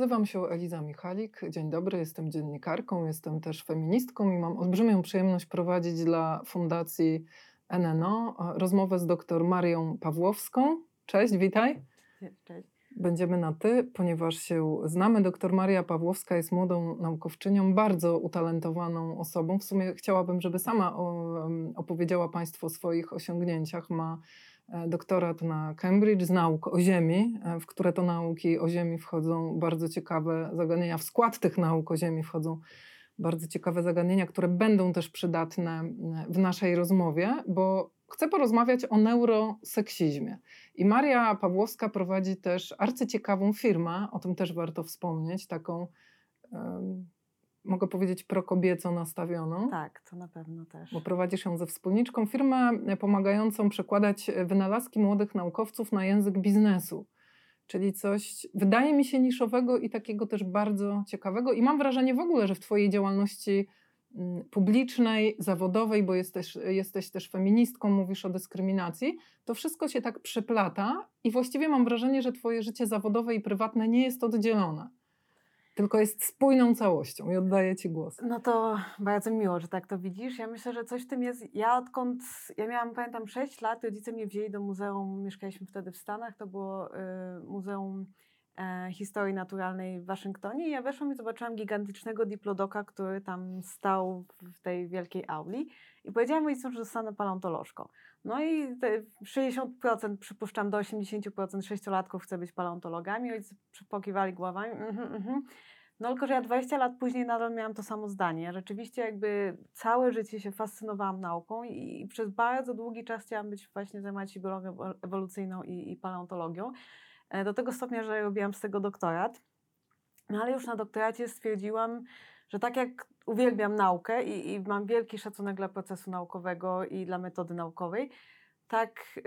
Nazywam się Eliza Michalik. Dzień dobry, jestem dziennikarką, jestem też feministką i mam olbrzymią przyjemność prowadzić dla Fundacji NNO rozmowę z dr Marią Pawłowską. Cześć, witaj. Cześć. Będziemy na ty, ponieważ się znamy. Doktor Maria Pawłowska jest młodą naukowczynią, bardzo utalentowaną osobą. W sumie chciałabym, żeby sama opowiedziała Państwu o swoich osiągnięciach. Ma E, doktorat na Cambridge z nauk o Ziemi, e, w które to nauki o Ziemi wchodzą bardzo ciekawe zagadnienia. W skład tych nauk o Ziemi wchodzą bardzo ciekawe zagadnienia, które będą też przydatne w naszej rozmowie, bo chcę porozmawiać o neuroseksizmie. I Maria Pawłowska prowadzi też arcyciekawą firmę, o tym też warto wspomnieć, taką mogę powiedzieć, prokobieco nastawioną. Tak, to na pewno też. Bo prowadzisz ją ze wspólniczką, firmę pomagającą przekładać wynalazki młodych naukowców na język biznesu. Czyli coś, wydaje mi się, niszowego i takiego też bardzo ciekawego. I mam wrażenie w ogóle, że w Twojej działalności mm, publicznej, zawodowej, bo jesteś, jesteś też feministką, mówisz o dyskryminacji, to wszystko się tak przeplata i właściwie mam wrażenie, że Twoje życie zawodowe i prywatne nie jest oddzielone tylko jest spójną całością i oddaję Ci głos. No to bardzo miło, że tak to widzisz. Ja myślę, że coś w tym jest. Ja odkąd, ja miałam, pamiętam, 6 lat, rodzice mnie wzięli do muzeum, mieszkaliśmy wtedy w Stanach, to było y, Muzeum e, Historii Naturalnej w Waszyngtonie i ja weszłam i zobaczyłam gigantycznego diplodoka, który tam stał w tej wielkiej auli i powiedziałam rodzicom, że zostanę paleontolożką. No i 60%, przypuszczam do 80% sześciolatków chce być paleontologami, rodzice pokiwali głowami. Mm -hmm, mm -hmm. No tylko, że ja 20 lat później nadal miałam to samo zdanie. Rzeczywiście jakby całe życie się fascynowałam nauką i, przez bardzo długi czas chciałam być właśnie zajmować się biologią ewolucyjną i, i paleontologią. E, do tego stopnia, że robiłam z tego doktorat. No ale już na doktoracie stwierdziłam, że tak jak uwielbiam naukę i, i mam wielki szacunek dla procesu naukowego i dla metody naukowej, tak yy,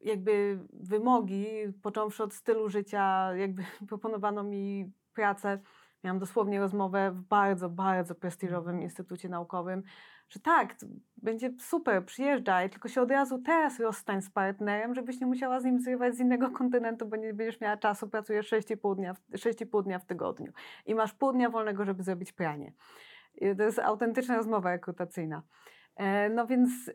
jakby wymogi, począwszy od stylu życia, jakby proponowano mi pracę, miałam dosłownie rozmowę w bardzo, bardzo prestiżowym instytucie naukowym, że tak, będzie super, przyjeżdżaj, tylko się od razu teraz rozstań z partnerem, żebyś nie musiała z nim zrywać z innego kontynentu, bo nie będziesz miała czasu, pracujesz 6,5 dnia, 6,5 dnia w tygodniu i masz pół dnia wolnego, żeby zrobić pranie. I to jest autentyczna rozmowa rekrutacyjna. E, no więc y,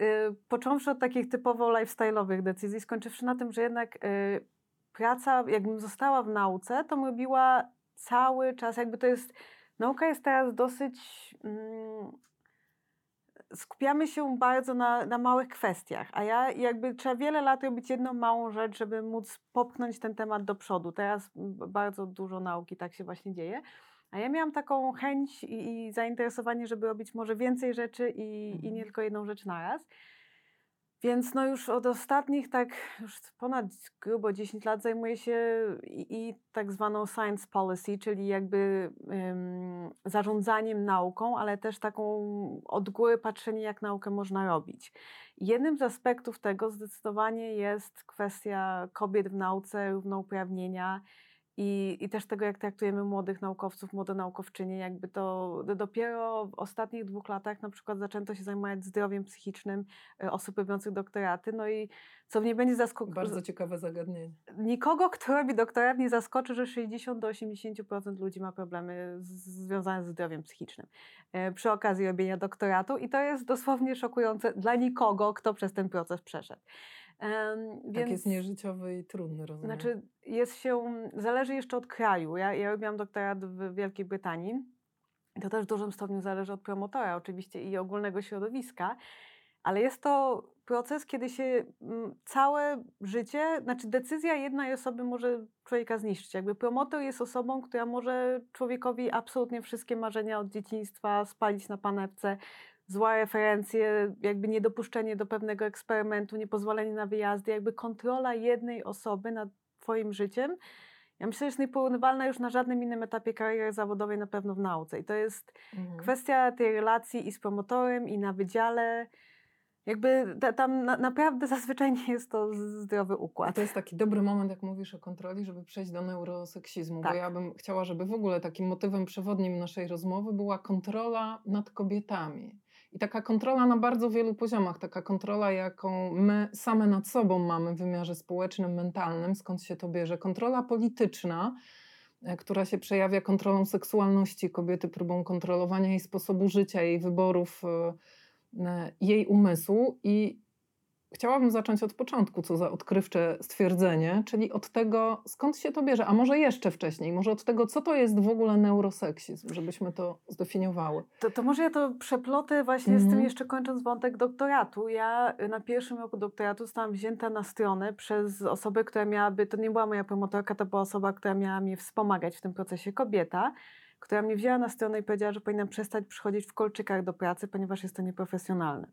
począwszy od takich typowo lifestyle'owych decyzji, skończywszy na tym, że jednak y, praca, jakbym została w nauce, to robiła cały czas, jakby to jest, nauka jest teraz dosyć, mm, skupiamy się bardzo na, na małych kwestiach, a ja jakby trzeba wiele lat robić jedną małą rzecz, żeby móc popchnąć ten temat do przodu. Teraz bardzo dużo nauki tak się właśnie dzieje. A ja miałam taką chęć i, i zainteresowanie, żeby robić może więcej rzeczy i, mhm. i nie tylko jedną rzecz naraz. Więc no już od ostatnich tak już ponad grubo 10 lat zajmuję się i, i tak zwaną science policy, czyli jakby ym, zarządzaniem nauką, ale też taką od góry patrzenie, jak naukę można robić. Jednym z aspektów tego zdecydowanie jest kwestia kobiet w nauce, równouprawnienia i, I też tego, jak traktujemy młodych naukowców, młode naukowczynie, jakby to dopiero w ostatnich dwóch latach na przykład zaczęto się zajmować zdrowiem psychicznym e, osób robiących doktoraty. No i co mnie będzie zaskoczyło. Bardzo ciekawe zagadnienie. Nikogo, kto robi doktorat, nie zaskoczy, że 60 do 80% ludzi ma problemy z, związane ze zdrowiem psychicznym e, przy okazji robienia doktoratu, i to jest dosłownie szokujące dla nikogo, kto przez ten proces przeszedł. Um, więc, tak jest nieżyciowy i trudny, rozumiem. Znaczy, jest się, zależy jeszcze od kraju. Ja, ja robiłam doktorat w Wielkiej Brytanii. To też w dużym stopniu zależy od promotora oczywiście i ogólnego środowiska, ale jest to proces, kiedy się całe życie, znaczy decyzja jednej osoby może człowieka zniszczyć. Jakby promotor jest osobą, która może człowiekowi absolutnie wszystkie marzenia od dzieciństwa spalić na panewce, zła referencje, jakby niedopuszczenie do pewnego eksperymentu, niepozwolenie na wyjazdy, jakby kontrola jednej osoby nad twoim życiem, ja myślę, że jest nieporównywalna już na żadnym innym etapie kariery zawodowej, na pewno w nauce. I to jest mhm. kwestia tej relacji i z promotorem, i na wydziale, jakby tam na, naprawdę zazwyczaj nie jest to zdrowy układ. I to jest taki dobry moment, jak mówisz o kontroli, żeby przejść do neuroseksizmu, tak. bo ja bym chciała, żeby w ogóle takim motywem przewodnim naszej rozmowy była kontrola nad kobietami. I taka kontrola na bardzo wielu poziomach, taka kontrola, jaką my same nad sobą mamy w wymiarze społecznym, mentalnym, skąd się to bierze. Kontrola polityczna, e, która się przejawia kontrolą seksualności kobiety, próbą kontrolowania jej sposobu życia, jej wyborów e, E, jej umysłu i chciałabym zacząć od początku, co za odkrywcze stwierdzenie, czyli od tego, skąd się to bierze, a może jeszcze wcześniej, może od tego, co to jest w ogóle neuroseksizm, żebyśmy to zdefiniowały. To, to może ja to przeplotę właśnie mm -hmm. z tym mhm. jeszcze kończąc wątek doktoratu. Ja na pierwszym roku doktoratu zostałam wzięta na stronę przez osobę, która miałaby, to nie była moja promotorka, to była osoba, która miała mnie wspomagać w tym procesie, kobieta, która mnie wzięła na stronę i powiedziała, że powinnam przestać przychodzić w kolczykach do pracy, ponieważ jest to nieprofesjonalne.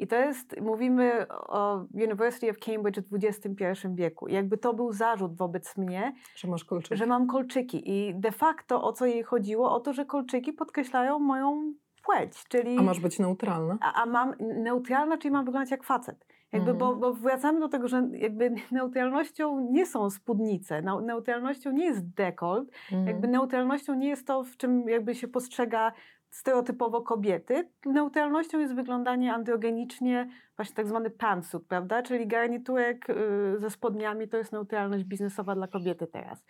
I to jest, mówimy o University of Cambridge w XXI wieku. I jakby to był zarzut wobec mnie, że masz kolczyki. Że mam kolczyki. I de facto o co jej chodziło? O to, że kolczyki podkreślają moją płeć, czyli... A masz być neutralna? A, a mam neutralna, czyli mam wyglądać jak facet. Jakby, bo, mhm. bo wracamy do tego, że jakby neutralnością nie są spódnice, neutralnością nie jest dekolt, jakby mhm. neutralnością nie jest to, w czym jakby się postrzega stereotypowo kobiety. Neutralnością jest wyglądanie androgenicznie, właśnie tak zwany pantsuit, prawda? Czyli garniturek y, ze spodniami to jest neutralność biznesowa dla kobiety teraz.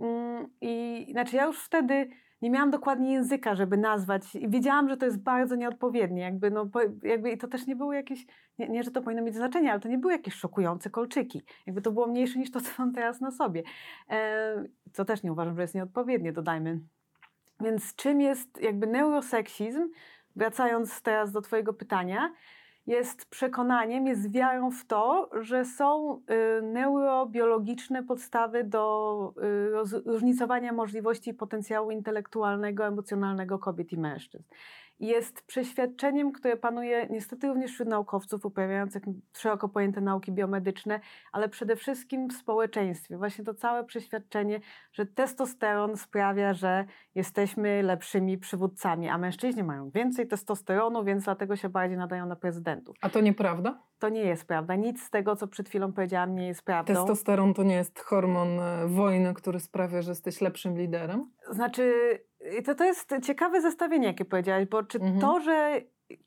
Mm, I znaczy ja już wtedy nie miałam dokładnie języka, żeby nazwać i wiedziałam, że to jest bardzo nieodpowiednie. Jakby, no, jakby, I to też nie było jakieś, nie, nie, że to powinno mieć znaczenie, ale to nie były jakieś szokujące kolczyki. Jakby to było mniejsze niż to, co mam teraz na sobie. E, co też nie uważam, że jest nieodpowiednie, dodajmy. Więc czym jest jakby neuroseksizm? Wracając teraz do Twojego pytania, jest przekonaniem, jest wiarą w to, że są y, neurobiologiczne podstawy do y, różnicowania możliwości i potencjału intelektualnego, emocjonalnego kobiet i mężczyzn jest przeświadczeniem, które panuje niestety również wśród naukowców uprawiających szeroko pojęte nauki biomedyczne, ale przede wszystkim w społeczeństwie. Właśnie to całe przeświadczenie, że testosteron sprawia, że jesteśmy lepszymi przywódcami, a mężczyźni mają więcej testosteronu, więc dlatego się bardziej nadają na prezydentów. A to nieprawda? To nie jest prawda. Nic z tego, co przed chwilą powiedziałam, nie jest prawdą. Testosteron to nie jest hormon e, wojny, który sprawia, że jesteś lepszym liderem? Znaczy, to, to jest ciekawe zestawienie, jakie powiedziałaś, bo czy mhm. to, że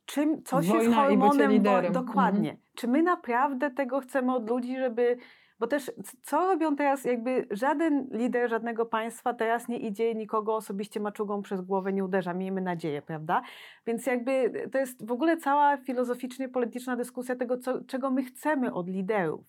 czym, coś Wojna jest hormonem. Bo, dokładnie. Mhm. Czy my naprawdę tego chcemy od ludzi, żeby bo też co robią teraz, jakby żaden lider żadnego państwa teraz nie idzie nikogo osobiście maczugą przez głowę, nie uderza, miejmy nadzieję, prawda? Więc jakby to jest w ogóle cała filozoficznie polityczna dyskusja tego, co, czego my chcemy od liderów.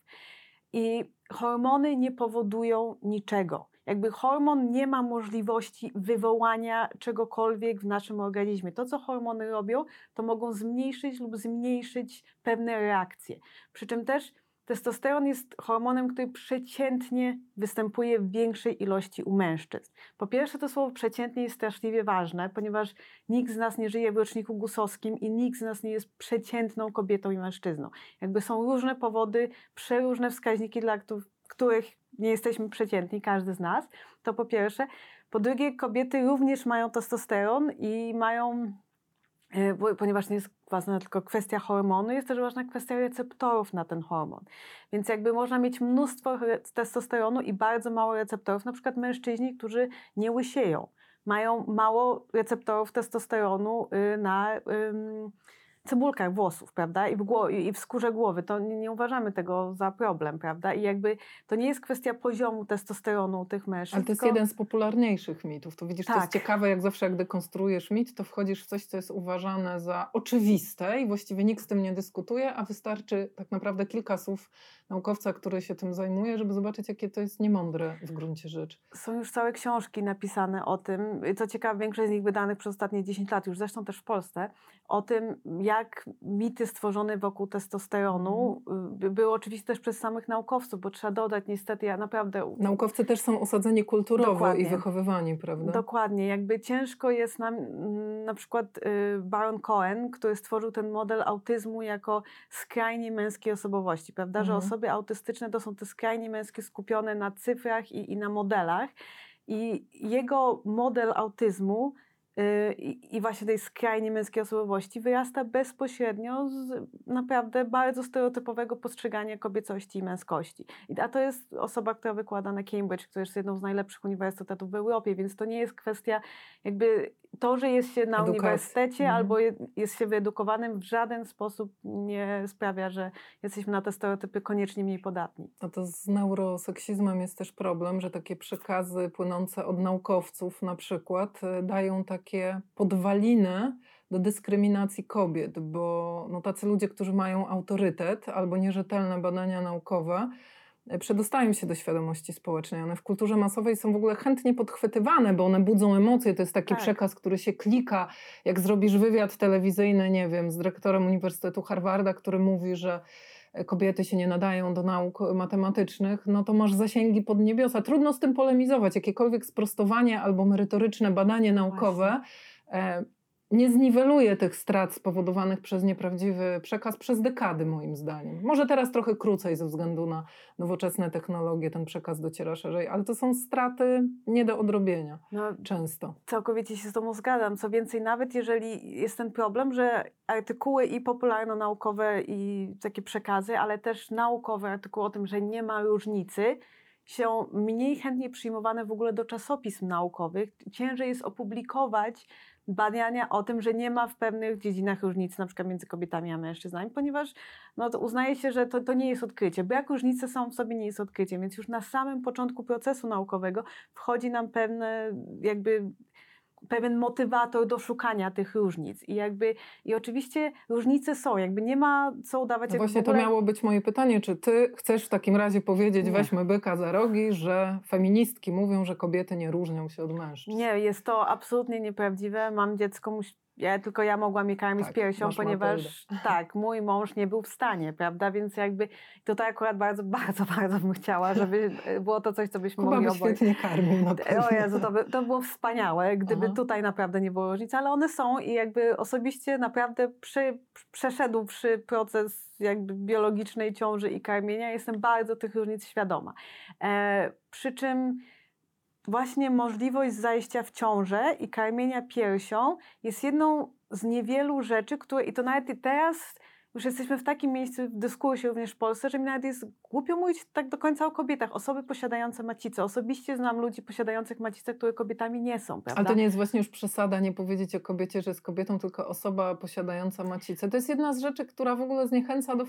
I hormony nie powodują niczego. Jakby hormon nie ma możliwości wywołania czegokolwiek w naszym organizmie. To, co hormony robią, to mogą zmniejszyć lub zmniejszyć pewne reakcje. Przy czym też Testosteron jest hormonem, który przeciętnie występuje w większej ilości u mężczyzn. Po pierwsze, to słowo przeciętnie jest straszliwie ważne, ponieważ nikt z nas nie żyje w roczniku gusowskim i nikt z nas nie jest przeciętną kobietą i mężczyzną. Jakby są różne powody, przeróżne wskaźniki, dla których nie jesteśmy przeciętni, każdy z nas. To po pierwsze. Po drugie, kobiety również mają testosteron i mają E, ponieważ nie jest ważna tylko kwestia hormonu, jest też ważna kwestia receptorów na ten hormon. Więc jakby można mieć mnóstwo testosteronu i bardzo mało receptorów, na przykład mężczyźni, którzy nie łysieją, mają mało receptorów testosteronu y, na cebulkach włosów, prawda? I w, i w skórze głowy. To nie, nie, uważamy tego za problem, prawda? I jakby to nie jest kwestia poziomu testosteronu u tych mężczyzn. Ale to jest tylko... jeden z popularniejszych mitów. To widzisz, tak. to jest tak. ciekawe, jak zawsze jak dekonstruujesz mit, to wchodzisz w coś, co jest uważane za oczywiste i właściwie nikt z tym nie dyskutuje, a wystarczy tak naprawdę kilka słów naukowca, który się tym zajmuje, żeby zobaczyć, jakie to jest niemądre w gruncie rzeczy. Są już całe książki napisane o tym, co ciekawe, większość z nich wydanych przez ostatnie 10 lat, już zresztą też w Polsce, o tym, jak jak mity stworzone wokół testosteronu mm. były oczywiście też przez samych naukowców, bo trzeba dodać niestety, ja naprawdę... Naukowcy też są osadzeni kulturowo Dokładnie. i wychowywani, prawda? Dokładnie, jakby ciężko jest nam, na przykład y, Baron Cohen, który stworzył ten model autyzmu jako skrajnie męskiej osobowości, prawda, że osoby autystyczne to są te skrajnie męskie skupione na cyfrach i, i na modelach i jego model autyzmu Y, i właśnie tej skrajnie męskiej osobowości wyrasta bezpośrednio z naprawdę bardzo stereotypowego postrzegania kobiecości i męskości. A to jest osoba, która wykłada na Cambridge, która jest jedną z najlepszych uniwersytetów w Europie, więc to nie jest kwestia jakby to, że jest się na Edukacji. uniwersytecie mhm. albo jest się wyedukowanym w żaden sposób nie sprawia, że jesteśmy na te stereotypy koniecznie mniej podatni. A to z neuroseksizmem jest też problem, że takie przekazy płynące od naukowców na przykład y, dają takie podwaliny do dyskryminacji kobiet, bo no, tacy ludzie, którzy mają autorytet albo nierzetelne badania naukowe, przedostają się do świadomości społecznej. One w kulturze masowej są w ogóle chętnie podchwytywane, bo one budzą emocje. To jest taki tak. przekaz, który się klika. Jak zrobisz wywiad telewizyjny, nie wiem, z dyrektorem Uniwersytetu Harvarda, który mówi, że kobiety się nie nadają do nauk matematycznych, no to masz zasięgi pod niebiosa. Trudno z tym polemizować. Jakiekolwiek sprostowanie albo merytoryczne badanie naukowe Właśnie nie zniweluje tych strat spowodowanych przez nieprawdziwy przekaz przez dekady, moim zdaniem. Może teraz trochę krócej ze względu na nowoczesne technologie, ten przekaz dociera szerzej, ale to są straty nie do odrobienia no, często. Całkowicie się z Tobą zgadzam. Co więcej, nawet jeżeli jest ten problem, że artykuły i popularno-naukowe i takie przekazy, ale też naukowe artykuły o tym, że nie ma różnicy, są mniej chętnie przyjmowane w ogóle do czasopism naukowych. Ciężej jest opublikować badania o tym, że nie ma w pewnych dziedzinach różnicy na przykład między kobietami a mężczyznami, ponieważ no, to uznaje się, że to, to nie jest odkrycie. Brak różnicy są w sobie nie jest odkryciem, więc już na samym początku procesu naukowego wchodzi nam pewne jakby pewien motywator do szukania tych różnic. I jakby, i oczywiście różnice są, jakby nie ma co udawać. No właśnie ogóle... to miało być moje pytanie, czy ty chcesz w takim razie powiedzieć, nie. weźmy byka za rogi, że feministki mówią, że kobiety nie różnią się od mężczyzn? Nie, jest to absolutnie nieprawdziwe. Mam dziecko, musi ja, tylko ja mogłam je karmić tak, piersią, ponieważ tak, mój mąż nie był w stanie, prawda? Więc jakby tutaj akurat bardzo, bardzo, bardzo bym chciała, żeby było to coś, co byśmy Kuba mogli by świetnie karmił na O Jezu, to, by, to było wspaniałe, gdyby Aha. tutaj naprawdę nie było różnic, ale one są i jakby osobiście naprawdę przy, przeszedłszy proces jakby biologicznej ciąży i karmienia, jestem bardzo tych różnic świadoma. E, przy czym właśnie możliwość zajścia w ciążę i karmienia piersią jest jedną z niewielu rzeczy, które, i to nawet teraz już jesteśmy w takim miejscu w dyskusji również w Polsce, że mi nawet jest głupio mówić tak do końca o kobietach. Osoby posiadające macicę. Osobiście znam ludzi posiadających macicę, które kobietami nie są, prawda? Ale to nie jest właśnie już przesada nie powiedzieć o kobiecie, że jest kobietą, tylko osoba posiadająca macicę. To jest jedna z rzeczy, która w ogóle zniechęca do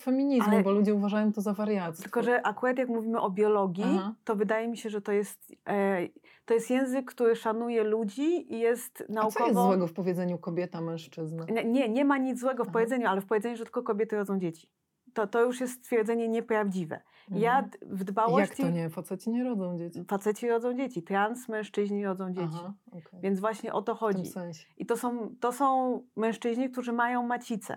feminizmu, Ale... bo ludzie uważają to za wariactwo. Tylko, że akurat jak mówimy o biologii, Aha. to wydaje mi się, że to jest... E, to jest język, który szanuje ludzi i jest naukowo... A co jest złego w powiedzeniu kobieta, mężczyzna? Nie, nie ma nic złego w Aha. powiedzeniu, ale w powiedzeniu, że tylko kobiety rodzą dzieci. To, to już jest stwierdzenie nieprawdziwe. Mhm. Ja w dbałości... Jak to nie? Faceci nie rodzą dzieci. Faceci rodzą dzieci. Trans mężczyźni rodzą dzieci. Aha, okay. Więc właśnie o to chodzi. I to są, to są mężczyźni, którzy mają macicę.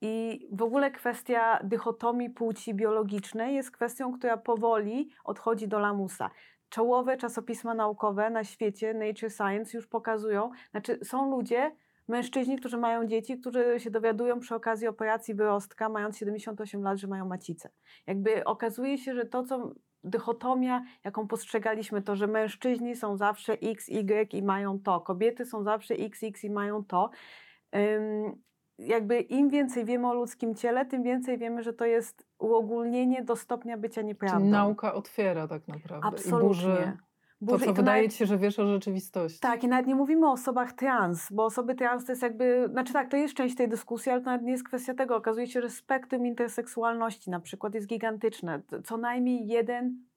I w ogóle kwestia dychotomii płci biologicznej jest kwestią, która powoli odchodzi do lamusa czołowe czasopisma naukowe na świecie, Nature Science, już pokazują, znaczy są ludzie, mężczyźni, którzy mają dzieci, którzy się dowiadują przy okazji operacji wyrostka, mając 78 lat, że mają macicę. Jakby okazuje się, że to, co dychotomia, jaką postrzegaliśmy, to, że mężczyźni są zawsze X, Y i mają to, kobiety są zawsze X, X i mają to. Jakby im więcej wiemy o ludzkim ciele, tym więcej wiemy, że to jest uogólnienie do stopnia bycia nieprawdą. Czyli nauka otwiera tak naprawdę. Absolutnie. I burzy to, co wydaje ci się, że wiesz o rzeczywistości. Tak, i nawet nie mówimy o osobach trans, bo osoby trans to jest jakby, znaczy tak, to jest część tej dyskusji, ale to nawet nie jest kwestia tego. Okazuje się, że spektrum interseksualności na przykład jest gigantyczne. Co najmniej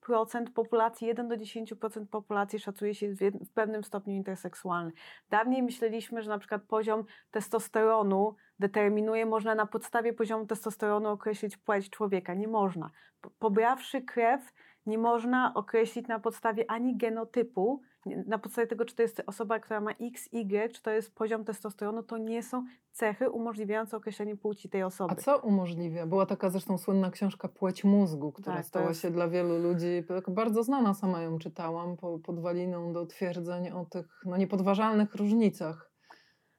1% populacji, 1 do 10% populacji szacuje się w pewnym stopniu interseksualny. Dawniej myśleliśmy, że na przykład poziom testosteronu determinuje, można na podstawie poziomu testosteronu określić płeć człowieka. Nie można. Pobrawszy krew, nie można określić na podstawie ani genotypu, na podstawie tego, czy to jest osoba, która ma X, Y, czy to jest poziom testosteronu, to nie są cechy umożliwiające określenie płci tej osoby. A co umożliwia? Była taka zresztą słynna książka Płeć mózgu, która Tak, stała jest- się dla wielu ludzi bardzo znana, sama ją czytałam, po, podwaliną do twierdzeń o tych no, niepodważalnych różnicach.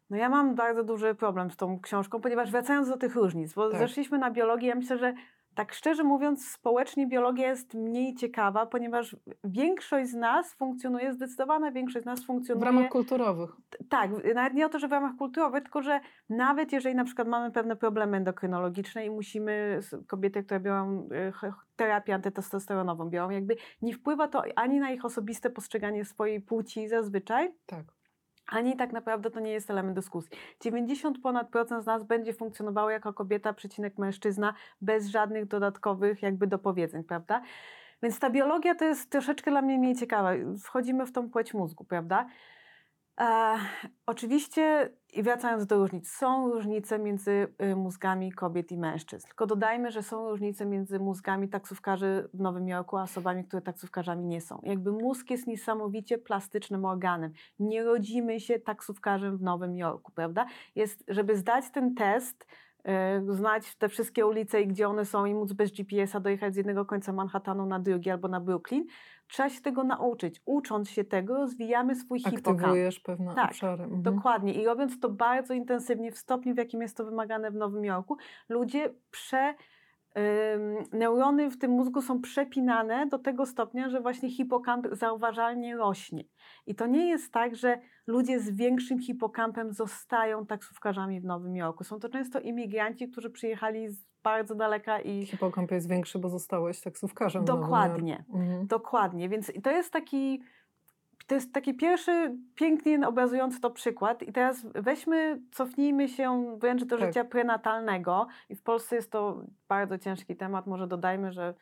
No ja mam bardzo duży problem z tą książką, ponieważ wracając do tych różnic, bo Tak. zeszliśmy na biologię, ja myślę, że tak szczerze mówiąc, społecznie biologia jest mniej ciekawa, ponieważ większość z nas funkcjonuje, zdecydowana większość z nas W funkcjonuje. ramach kulturowych. Tak, nawet nie o to, że w ramach kulturowych, tylko że nawet jeżeli na przykład mamy pewne problemy endokrynologiczne i musimy, kobiety, które biorą e, terapię antytestosteronową, biorą, jakby nie wpływa to ani na ich osobiste postrzeganie swojej płci zazwyczaj, Tak. Ani tak naprawdę to nie jest element dyskusji. 90 ponad procent z nas będzie funkcjonowało jako kobieta, przecinek mężczyzna, bez żadnych dodatkowych jakby dopowiedzeń, prawda? Więc ta biologia to jest troszeczkę dla mnie mniej ciekawa. Wchodzimy w tą płeć mózgu, prawda? E, oczywiście, i wracając do różnic, są różnice między y, mózgami kobiet i mężczyzn. Tylko dodajmy, że są różnice między mózgami taksówkarzy w Nowym Jorku, a osobami, które taksówkarzami nie są. Jakby mózg jest niesamowicie plastycznym organem. Nie rodzimy się taksówkarzem w Nowym Jorku, prawda? Jest, żeby zdać ten test, znać te wszystkie ulice i gdzie one są i móc bez GPS-a dojechać z jednego końca Manhattanu na drugi albo na Brooklyn, trzeba się tego nauczyć. Ucząc się tego, rozwijamy swój hipokamp. Aktywujesz pewne Tak, obszary. Mhm. Dokładnie. I robiąc to bardzo intensywnie, w stopniu, w jakim jest to wymagane w Nowym Jorku, ludzie prze. Neurony w tym mózgu są przepinane do tego stopnia, że właśnie hipokamp zauważalnie rośnie. I to nie jest tak, że ludzie z większym hipokampem zostają taksówkarzami w Nowym Jorku. Są to często imigranci, którzy przyjechali z bardzo daleka i Hipokamp jest większy, bo zostałeś taksówkarzem. w Nowym Dokładnie. Jorku. Mhm. Dokładnie, więc to jest taki, to jest taki pierwszy pięknie obrazujący to przykład. I teraz weźmy, cofnijmy się wręcz do Tak. życia prenatalnego. I w Polsce jest to bardzo ciężki temat. Może dodajmy, że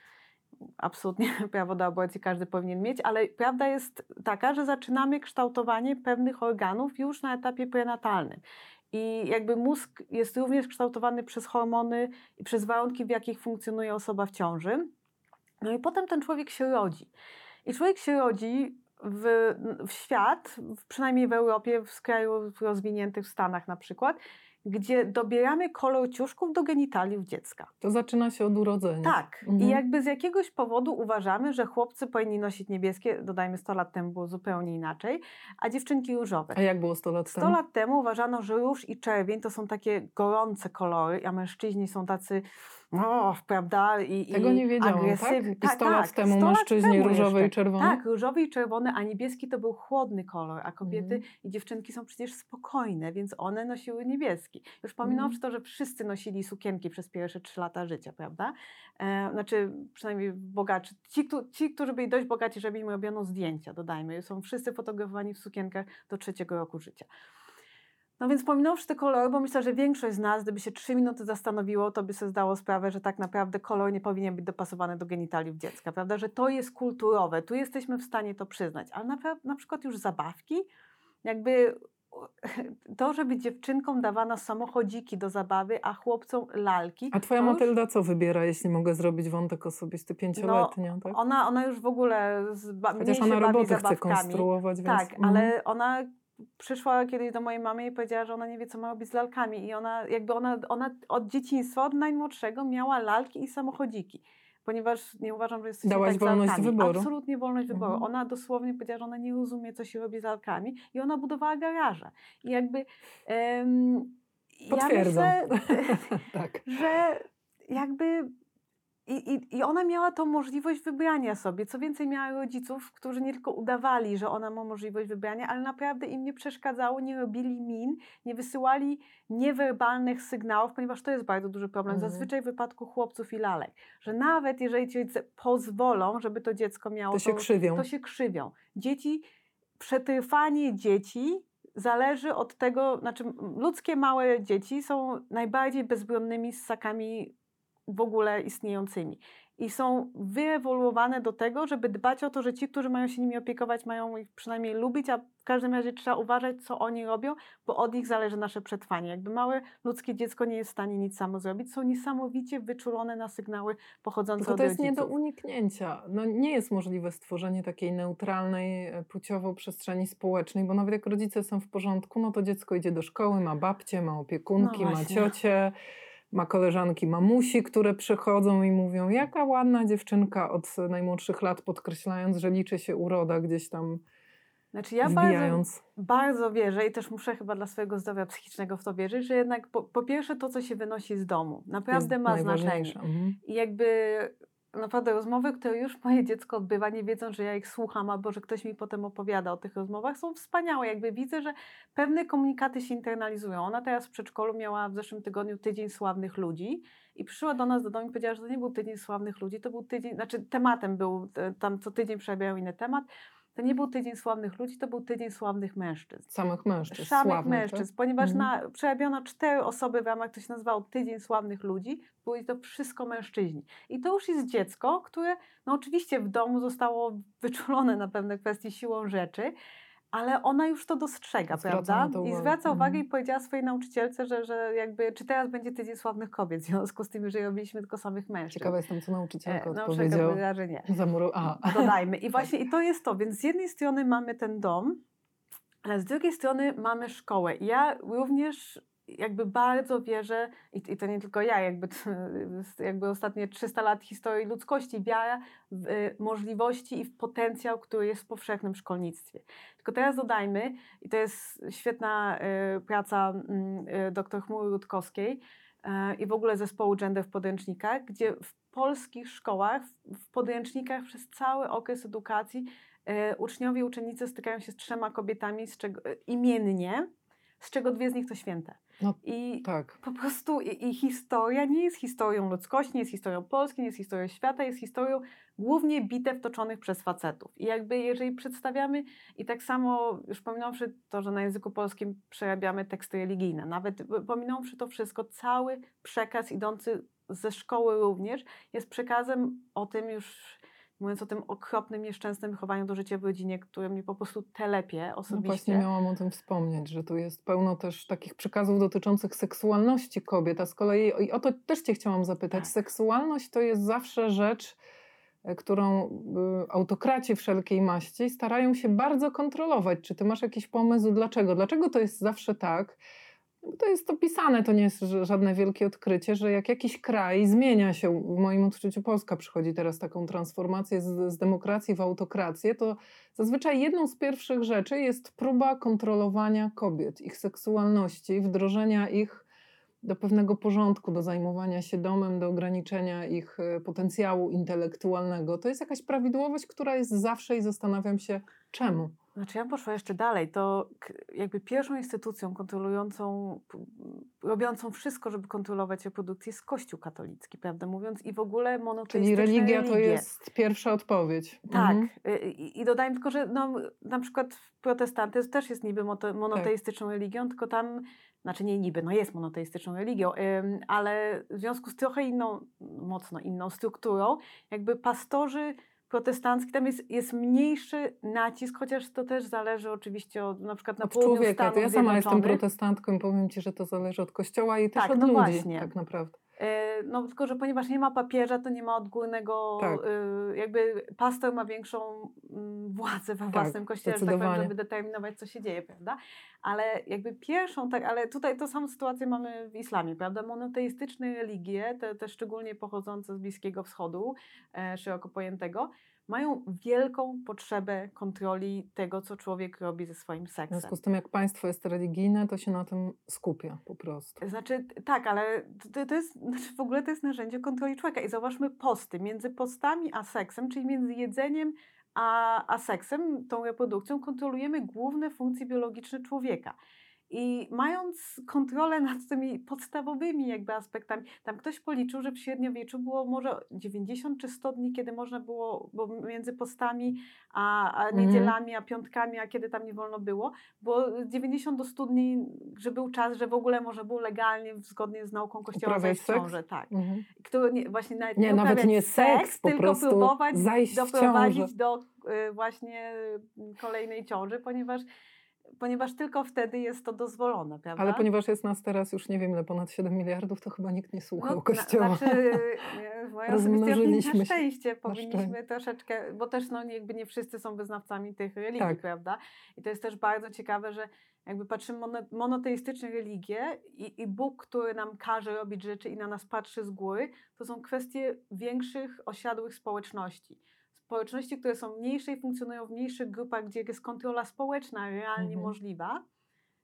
absolutnie prawo do aborcji każdy powinien mieć, ale prawda jest taka, że zaczynamy kształtowanie pewnych organów już na etapie prenatalnym. I jakby mózg jest również kształtowany przez hormony i przez warunki, w jakich funkcjonuje osoba w ciąży. No i potem ten człowiek się rodzi. I człowiek się rodzi w, w świat, przynajmniej w Europie, w krajów rozwiniętych w Stanach na przykład, gdzie dobieramy kolor ciuszków do genitaliów dziecka. To zaczyna się od urodzenia. Tak. Mhm. I jakby z jakiegoś powodu uważamy, że chłopcy powinni nosić niebieskie, dodajmy 100 lat temu było zupełnie inaczej, a dziewczynki różowe. A jak było 100 lat 100 temu? lat temu uważano, że róż i czerwień to są takie gorące kolory, a mężczyźni są tacy, o, prawda, i, Tego i nie wiedziałam, agresywni. tak? I 100 lat temu 100 lat mężczyźni temu różowy i jeszcze. czerwony? Tak, różowy i czerwony, a niebieski to był chłodny kolor, a kobiety Mhm. i dziewczynki są przecież spokojne, więc one nosiły niebieski. Już pominąwszy to, że wszyscy nosili sukienki przez pierwsze trzy lata życia, prawda? E, znaczy, przynajmniej bogaci. Ci, któ- ci, którzy byli dość bogaci, żeby im robiono zdjęcia, dodajmy. Są wszyscy fotografowani w sukienkach do trzeciego roku życia. No więc pominąwszy te kolory, bo myślę, że większość z nas, gdyby się trzy minuty zastanowiło, to by sobie zdało sprawę, że tak naprawdę kolor nie powinien być dopasowany do genitaliów dziecka, prawda? Że to jest kulturowe, tu jesteśmy w stanie to przyznać. Ale na, na przykład już zabawki, jakby to, żeby dziewczynkom dawano samochodziki do zabawy, a chłopcom lalki. A twoja już- Matylda co wybiera, jeśli mogę zrobić wątek osobisty pięcioletnia? tak? Ona, ona już w ogóle z, ba- Chociaż ona robotę chce konstruować, więc... Tak, mhm. ale ona przyszła kiedyś do mojej mamy i powiedziała, że ona nie wie, co ma robić z lalkami. I ona jakby ona, ona od dzieciństwa, od najmłodszego miała lalki i samochodziki. Ponieważ nie uważam, że jest Dałaś tak wolność lalkami. wyboru. Absolutnie wolność wyboru. Mhm. Ona dosłownie powiedziała, że ona nie rozumie, co się robi z lalkami. I ona budowała garaże. I jakby... em, Potwierdzam. Ja myślę, tak. że jakby i, i, i ona miała tą możliwość wybrania sobie. Co więcej, miała rodziców, którzy nie tylko udawali, że ona ma możliwość wybrania, ale naprawdę im nie przeszkadzało, nie robili min, nie wysyłali niewerbalnych sygnałów, ponieważ to jest bardzo duży problem. Mhm. Zazwyczaj w wypadku chłopców i lalek, że nawet jeżeli ci rodzice pozwolą, żeby to dziecko miało To się krzywią. to się krzywią. Dzieci, przetrwanie dzieci zależy od tego, znaczy ludzkie małe dzieci są najbardziej bezbronnymi ssakami w ogóle istniejącymi. i są wyewoluowane do tego, żeby dbać o to, że ci, którzy mają się nimi opiekować, mają ich przynajmniej lubić, a w każdym razie trzeba uważać, co oni robią, bo od nich zależy nasze przetrwanie. Jakby małe ludzkie dziecko nie jest w stanie nic samo zrobić, są niesamowicie wyczulone na sygnały pochodzące Tylko od to jest rodziców. nie do uniknięcia. No, nie jest możliwe stworzenie takiej neutralnej e, płciowo przestrzeni społecznej, bo nawet jak rodzice są w porządku, no to dziecko idzie do szkoły, ma babcie, ma opiekunki, No ma właśnie. Ma koleżanki, mamusi, które przychodzą i mówią, jaka ładna dziewczynka od najmłodszych lat, podkreślając, że liczy się uroda gdzieś tam Znaczy ja bardzo, wbijając. bardzo wierzę i też muszę chyba dla swojego zdrowia psychicznego w to wierzyć, że jednak po, po pierwsze to, co się wynosi z domu, naprawdę jest ma znaczenie. Mhm. I jakby naprawdę rozmowy, które już moje dziecko odbywa, nie wiedząc, że ja ich słucham albo że ktoś mi potem opowiada o tych rozmowach, są wspaniałe. Jakby widzę, że pewne komunikaty się internalizują. Ona teraz w przedszkolu miała w zeszłym tygodniu tydzień sławnych ludzi i przyszła do nas do domu i powiedziała, że to nie był tydzień sławnych ludzi, to był tydzień, znaczy tematem był, e, tam co tydzień przerabiają inny temat. To nie był tydzień sławnych ludzi, to był tydzień sławnych mężczyzn Samych mężczyzn. samych sławnych, mężczyzn, tak? ponieważ Mhm. na, przerabiono cztery osoby w ramach, to się nazywało Tydzień Sławnych Ludzi, były to wszystko mężczyźni. I to już jest dziecko, które no oczywiście w domu zostało wyczulone na pewne kwestie siłą rzeczy, ale ona już to dostrzega, Zwraca na prawda? I zwraca uwagę Mhm. i powiedziała swojej nauczycielce, że, że jakby, czy teraz będzie Tydzień Sławnych Kobiet, w związku z tym, że robiliśmy tylko samych mężczyzn. Ciekawa jestem, co nauczycielka E, odpowiedziała. powiedziała, że nie. Zamuru... A. Dodajmy. I właśnie i to jest to. Więc z jednej strony mamy ten dom, ale z drugiej strony mamy szkołę. I ja również jakby bardzo wierzę, i, i to nie tylko ja, jakby, jakby ostatnie 300 lat historii ludzkości, wiara w y, możliwości i w potencjał, który jest w powszechnym szkolnictwie. Tylko teraz dodajmy, i to jest świetna y, praca y, dr Chmury Rutkowskiej, e, i w ogóle zespołu Gender w podręcznikach, gdzie w polskich szkołach, w- podręcznikach przez cały okres edukacji e, uczniowie i uczennice stykają się z trzema kobietami z czego, e, imiennie, z czego dwie z nich to święte. No, I Tak. po prostu i, i historia nie jest historią ludzkości, nie jest historią Polski, nie jest historią świata, jest historią głównie bitew toczonych przez facetów. I jakby jeżeli przedstawiamy, i tak samo już pominąwszy to, że na języku polskim przerabiamy teksty religijne, nawet pominąwszy to wszystko, cały przekaz idący ze szkoły również jest przekazem o tym już, mówiąc o tym okropnym, nieszczęsnym wychowaniu do życia w rodzinie, które mnie po prostu telepie No osobiście. właśnie miałam o tym wspomnieć, że tu jest pełno też takich przekazów dotyczących seksualności kobiet, a z kolei i o to też Cię chciałam zapytać. Tak. Seksualność to jest zawsze rzecz, e, którą y, autokraci wszelkiej maści starają się bardzo kontrolować. Czy Ty masz jakiś pomysł, dlaczego? Dlaczego to jest zawsze tak? No To jest opisane, to nie jest żadne wielkie odkrycie, że jak jakiś kraj zmienia się, w moim odczuciu Polska przychodzi teraz taką transformację z, z demokracji w autokrację, to Zazwyczaj jedną z pierwszych rzeczy jest próba kontrolowania kobiet, ich seksualności, wdrożenia ich do pewnego porządku, do zajmowania się domem, do ograniczenia ich e, potencjału intelektualnego. To jest jakaś prawidłowość, która jest zawsze i zastanawiam się, czemu. Znaczy ja poszła jeszcze dalej. To jakby pierwszą instytucją kontrolującą, robiącą wszystko, żeby kontrolować reprodukcję jest Kościół katolicki, prawdę mówiąc, i w ogóle Czyli monoteistyczne religia religie. to jest pierwsza odpowiedź. Tak. Mhm. Y, I, I dodajmy tylko, że no, na przykład protestantyzm też jest niby monoteistyczną religią, tylko tam, znaczy nie niby, no jest monoteistyczną religią, ale w związku z trochę inną, mocno inną strukturą, jakby pastorzy protestancki, tam jest, jest mniejszy nacisk, chociaż to też zależy oczywiście od na przykład na Od południu człowieka. Stanów To ja sama jestem protestantką i powiem Ci, że to zależy od kościoła i też Tak, od no ludzi. właśnie. Tak naprawdę. E, No tylko, że ponieważ nie ma papieża, to nie ma odgórnego, Tak. y, jakby pastor ma większą mm, władzę we własnym kościele, że tak powiem, żeby determinować, co się dzieje, prawda? Ale jakby pierwszą, tak, ale tutaj tą samą sytuację mamy w islamie, prawda? Monoteistyczne religie, te, te szczególnie pochodzące z Bliskiego Wschodu, e, szeroko pojętego, mają wielką potrzebę kontroli tego, co człowiek robi ze swoim W seksem. związku z tym, jak państwo jest religijne, to się na tym skupia po prostu. Znaczy, tak, ale to, to jest, znaczy w ogóle to jest narzędzie kontroli człowieka. I zauważmy posty. Między postami a seksem, czyli między jedzeniem a, a seksem, tą reprodukcją, kontrolujemy główne funkcje biologiczne człowieka. I mając kontrolę nad tymi podstawowymi jakby aspektami, tam ktoś policzył, że w średniowieczu było może 90 czy 100 dni, kiedy można było, bo między postami, a, a Mhm. niedzielami, a piątkami, a kiedy tam nie wolno było, było 90 do 100 dni, że był czas, że w ogóle można było legalnie, zgodnie z nauką Kościoła, zajść w seks? ciążę. Tak. Mhm. Który nie, właśnie nawet Nie, nie, nawet nie seks, po tylko prostu próbować doprowadzić do y, właśnie kolejnej ciąży, ponieważ, ponieważ tylko wtedy jest to dozwolone, prawda? Ale ponieważ jest nas teraz już nie wiem ile, ponad 7 miliardów, to chyba nikt nie słuchał No, Kościoła. Na, znaczy, osobistej opinii Rozmnożyliśmy na szczęście powinniśmy troszeczkę, bo też no, jakby nie wszyscy są wyznawcami tych religii, Tak. prawda? I to jest też bardzo ciekawe, że jakby patrzymy mono, monoteistyczne religie i, i Bóg, który nam każe robić rzeczy i na nas patrzy z góry, to są kwestie większych, osiadłych społeczności. Społeczności, które są mniejsze i funkcjonują w mniejszych grupach, gdzie jest kontrola społeczna realnie Mhm. możliwa.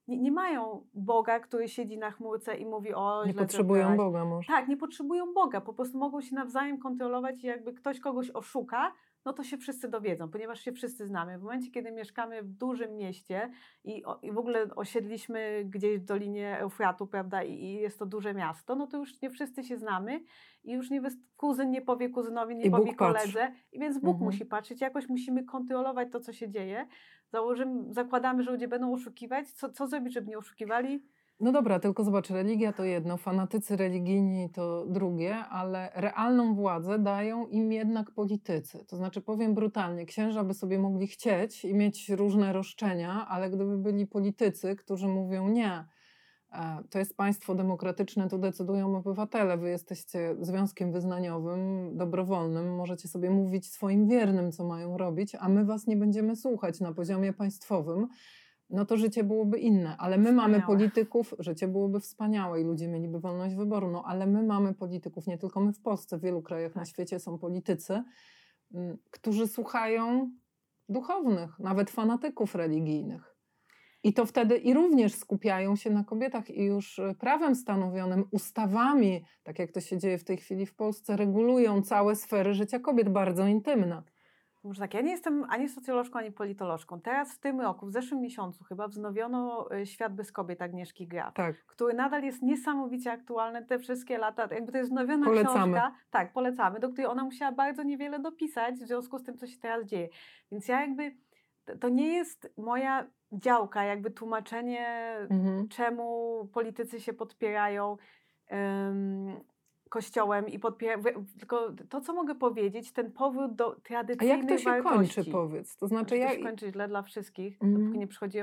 Nie, nie mają Boga, który siedzi na chmurce i mówi o Nie potrzebują zrobiłaś. Boga może. Tak, nie potrzebują Boga, po prostu mogą się nawzajem kontrolować i jakby ktoś kogoś oszuka, no to się wszyscy dowiedzą, ponieważ się wszyscy znamy. W momencie, kiedy mieszkamy w dużym mieście i, o, i w ogóle osiedliśmy gdzieś w Dolinie Eufratu, prawda, i, i jest to duże miasto, no to już nie wszyscy się znamy i już nie kuzyn nie powie kuzynowi, nie I Bóg powie patrzy. koledze, i więc Bóg Mhm. musi patrzeć, jakoś musimy kontrolować to, co się dzieje. Założymy, zakładamy, że ludzie będą oszukiwać. Co, co zrobić, żeby nie oszukiwali? No dobra, tylko zobacz, religia to jedno, fanatycy religijni to drugie, ale realną władzę dają im jednak politycy. To znaczy, powiem brutalnie, księża by sobie mogli chcieć i mieć różne roszczenia, ale gdyby byli politycy, którzy mówią nie, e, to jest państwo demokratyczne, tu decydują obywatele, wy jesteście związkiem wyznaniowym, dobrowolnym, możecie sobie mówić swoim wiernym, co mają robić, a my was nie będziemy słuchać na poziomie państwowym no to życie byłoby inne. Ale my mamy Wspaniałe. polityków, życie byłoby wspaniałe i ludzie mieliby wolność wyboru. No ale my mamy polityków, nie tylko my w Polsce, w wielu krajach na Tak. świecie są politycy, mm, którzy słuchają duchownych, nawet fanatyków religijnych. I to wtedy i również skupiają się na kobietach i już y, prawem stanowionym, ustawami, tak jak to się dzieje w tej chwili w Polsce, regulują całe sfery życia kobiet, bardzo intymne. Może tak, ja nie jestem ani socjolożką, ani politolożką. Teraz w tym roku, w zeszłym miesiącu chyba wznowiono y, Świat bez kobiet Agnieszki Graf, Tak. który nadal jest niesamowicie aktualny te wszystkie lata. Jakby to jest wznowiona Polecamy. książka. Tak, polecamy, do której ona musiała bardzo niewiele dopisać w związku z tym, co się teraz dzieje. Więc ja jakby, to- nie jest moja działka, jakby tłumaczenie Mhm. czemu politycy się podpierają em, kościołem i podpierają. Tylko to, co mogę powiedzieć, ten powrót do A tradycyjnej jak to się wartości. kończy, powiedz? To znaczy, Znaczy, ja, to się kończy źle dla wszystkich, Mhm. dopóki nie przychodzi.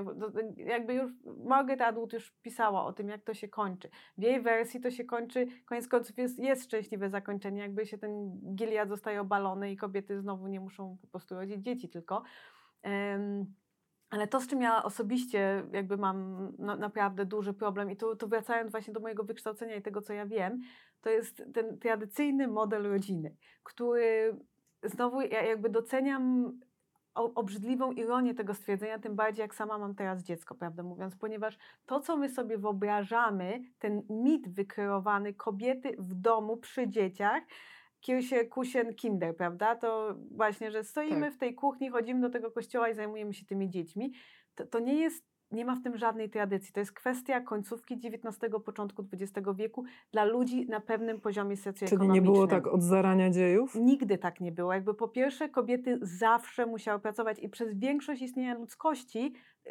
Jakby już Margaret Atwood już pisała o tym, jak to się kończy. W jej wersji to się kończy, koniec końców jest, jest szczęśliwe zakończenie, jakby się ten Gilead zostaje obalony i kobiety znowu nie muszą po prostu rodzić dzieci tylko. Em, ale to, z czym ja osobiście jakby mam na, naprawdę duży problem i tu, tu wracając właśnie do mojego wykształcenia i tego, co ja wiem, to jest ten tradycyjny model rodziny, który znowu ja jakby doceniam obrzydliwą ironię tego stwierdzenia, tym bardziej jak sama mam teraz dziecko, prawdę mówiąc, ponieważ to, co my sobie wyobrażamy, ten mit wykreowany kobiety w domu przy dzieciach, Kirche, Kusien, Kinder, prawda? To właśnie, że stoimy Tak. w tej kuchni, chodzimy do tego kościoła i zajmujemy się tymi dziećmi. To, to nie jest, nie ma w tym żadnej tradycji. To jest kwestia końcówki XIX, początku XX wieku dla ludzi na pewnym poziomie czyli socjoekonomicznym. nie było tak od zarania dziejów? Nigdy tak nie było. Jakby po pierwsze, kobiety zawsze musiały pracować i przez większość istnienia ludzkości y,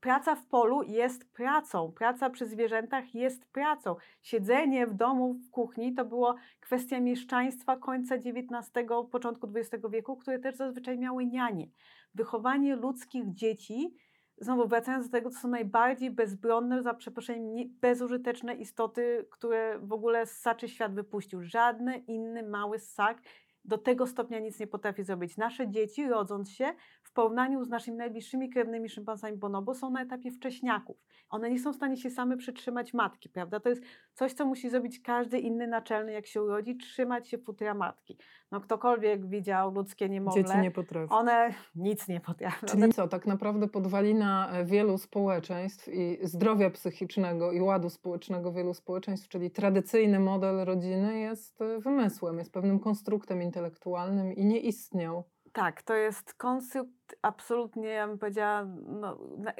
praca w polu jest pracą. Praca przy zwierzętach jest pracą. Siedzenie w domu, w kuchni to było kwestia mieszczaństwa końca XIX, początku XX wieku, które też zazwyczaj miały nianie. Wychowanie ludzkich dzieci. Znowu wracając do tego, to są najbardziej bezbronne, za przeproszeniem, nie- bezużyteczne istoty, które w ogóle ssaczy świat wypuścił. Żadny inny mały ssak do tego stopnia nic nie potrafi zrobić. Nasze dzieci, rodząc się, w porównaniu z naszymi najbliższymi krewnymi szympansami bonobo, są na etapie wcześniaków. One nie są w stanie się same przytrzymać matki, prawda? To jest coś, co musi zrobić każdy inny naczelny, jak się urodzi, trzymać się futra matki. No ktokolwiek widział ludzkie niemowlę, Dzieci nie potrafią. one nic nie potrafią. Czyli co, tak naprawdę podwalina e, wielu społeczeństw i zdrowia psychicznego i ładu społecznego wielu społeczeństw, czyli tradycyjny model rodziny jest e, wymysłem, jest pewnym konstruktem intelektualnym i nie istniał. Tak, to jest konstrukt absolutnie, ja bym powiedziała, no,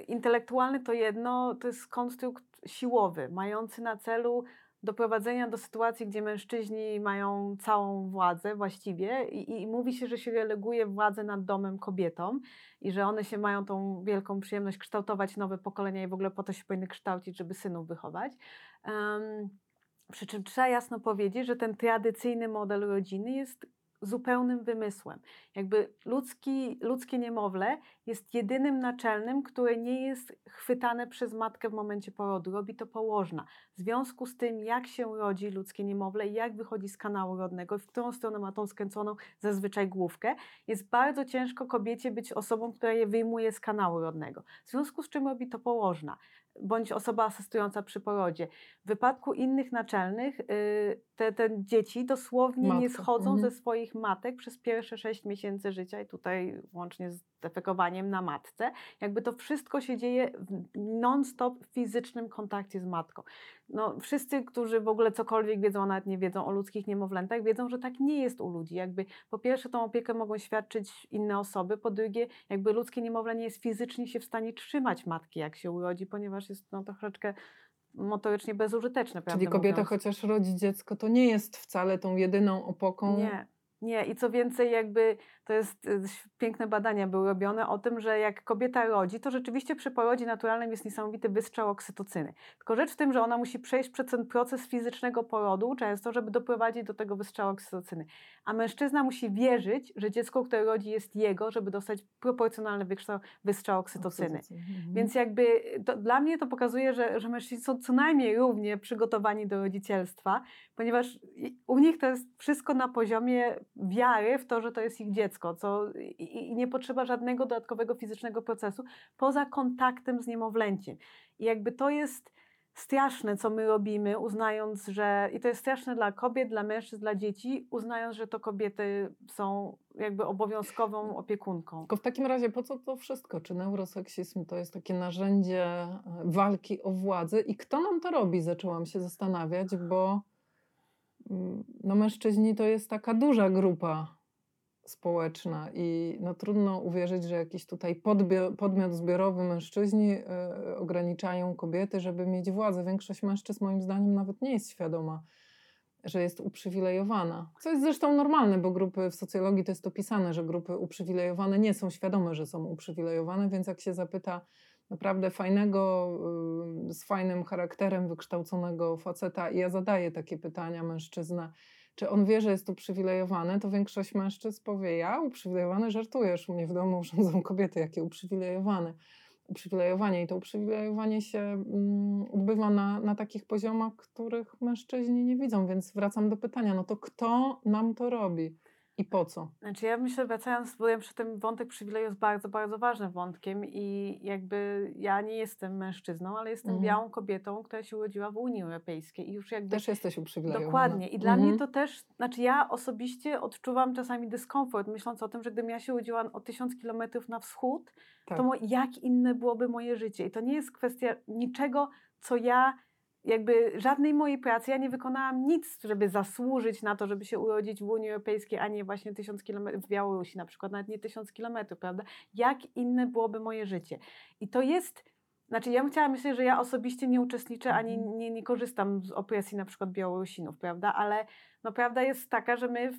intelektualny to jedno, to jest konstrukt siłowy, mający na celu doprowadzenia do sytuacji, gdzie mężczyźni mają całą władzę właściwie i, i, mówi się, że się releguje władzę nad domem kobietom i że one się mają tą wielką przyjemność kształtować nowe pokolenia i w ogóle po to się powinny kształcić, żeby synów wychować. Um, przy czym trzeba jasno powiedzieć, że ten tradycyjny model rodziny jest zupełnym wymysłem. Jakby ludzki, ludzkie niemowlę jest jedynym naczelnym, które nie jest chwytane przez matkę w momencie porodu. Robi to położna. W związku z tym, jak się rodzi ludzkie niemowlę i jak wychodzi z kanału rodnego, w którą stronę ma tą skręconą zazwyczaj główkę, jest bardzo ciężko kobiecie być osobą, która je wyjmuje z kanału rodnego. W związku z czym robi to położna bądź osoba asystująca przy porodzie. W wypadku innych naczelnych y, te, te dzieci dosłownie nie schodzą mhm. ze swoich matek przez pierwsze sześć miesięcy życia i tutaj łącznie z defekowaniem na matce. Jakby to wszystko się dzieje w non-stop fizycznym kontakcie z matką. No, wszyscy, którzy w ogóle cokolwiek wiedzą, a nawet nie wiedzą o ludzkich niemowlętach, wiedzą, że tak nie jest u ludzi. Jakby po pierwsze tą opiekę mogą świadczyć inne osoby, po drugie jakby ludzkie niemowlę nie jest fizycznie się w stanie trzymać matki, jak się urodzi, ponieważ jest no, troszeczkę motorycznie bezużyteczne. Czyli kobieta mówiąc. chociaż rodzi dziecko, to nie jest wcale tą jedyną opoką. Nie. Nie, i co więcej, jakby to jest y, piękne badania były robione o tym, że jak kobieta rodzi, to rzeczywiście przy porodzie naturalnym jest niesamowity wystrzał oksytocyny. Tylko rzecz w tym, że ona musi przejść przez ten proces fizycznego porodu często, żeby doprowadzić do tego wystrzału oksytocyny. A mężczyzna musi wierzyć, że dziecko, które rodzi jest jego, żeby dostać proporcjonalny wystrzał, wystrzał oksytocyny. Mhm. Więc jakby to, dla mnie to pokazuje, że, że mężczyźni są co najmniej równie przygotowani do rodzicielstwa, ponieważ u nich to jest wszystko na poziomie wiary w to, że to jest ich dziecko, co, i, i nie potrzeba żadnego dodatkowego fizycznego procesu poza kontaktem z niemowlęciem. I jakby to jest straszne, co my robimy, uznając, że i to jest straszne dla kobiet, dla mężczyzn, dla dzieci, uznając, że to kobiety są jakby obowiązkową opiekunką. Tylko w takim razie po co to wszystko? Czy neuroseksizm to jest takie narzędzie walki o władzę i kto nam to robi? Zaczęłam się zastanawiać, bo no mężczyźni to jest taka duża grupa społeczna i no, trudno uwierzyć, że jakiś tutaj podmiot zbiorowy mężczyźni y, ograniczają kobiety, żeby mieć władzę. Większość mężczyzn moim zdaniem nawet nie jest świadoma, że jest uprzywilejowana. Co jest zresztą normalne, bo grupy w socjologii to jest opisane, że grupy uprzywilejowane nie są świadome, że są uprzywilejowane, więc jak się zapyta naprawdę fajnego, y, z fajnym charakterem wykształconego faceta i ja zadaję takie pytania mężczyzna, czy on wie, że jest uprzywilejowany, to większość mężczyzn powie, ja uprzywilejowany, żartujesz, u mnie w domu urządzą kobiety, jakie uprzywilejowane. Uprzywilejowanie i to uprzywilejowanie się mm, odbywa na, na takich poziomach, których mężczyźni nie widzą, więc wracam do pytania, no to kto nam to robi? I po co? Znaczy ja myślę, wracając, byłem przy tym wątek przywileju jest bardzo, bardzo ważnym wątkiem i jakby ja nie jestem mężczyzną, ale jestem mhm. białą kobietą, która się urodziła w Unii Europejskiej i już jakby... Też jesteś uprzywilejowana. Dokładnie i dla mhm. mnie to też, znaczy ja osobiście odczuwam czasami dyskomfort, myśląc o tym, że gdybym ja się urodziła o tysiąc kilometrów na wschód, tak. to jak inne byłoby moje życie i to nie jest kwestia niczego, co ja jakby żadnej mojej pracy, ja nie wykonałam nic, żeby zasłużyć na to, żeby się urodzić w Unii Europejskiej, a nie właśnie tysiąc kilometrów w Białorusi na przykład, nawet nie tysiąc kilometrów, prawda? Jak inne byłoby moje życie? I to jest, znaczy ja bym chciała myśleć, że ja osobiście nie uczestniczę, ani mhm. nie, nie korzystam z opresji na przykład Białorusinów, prawda? Ale no prawda jest taka, że my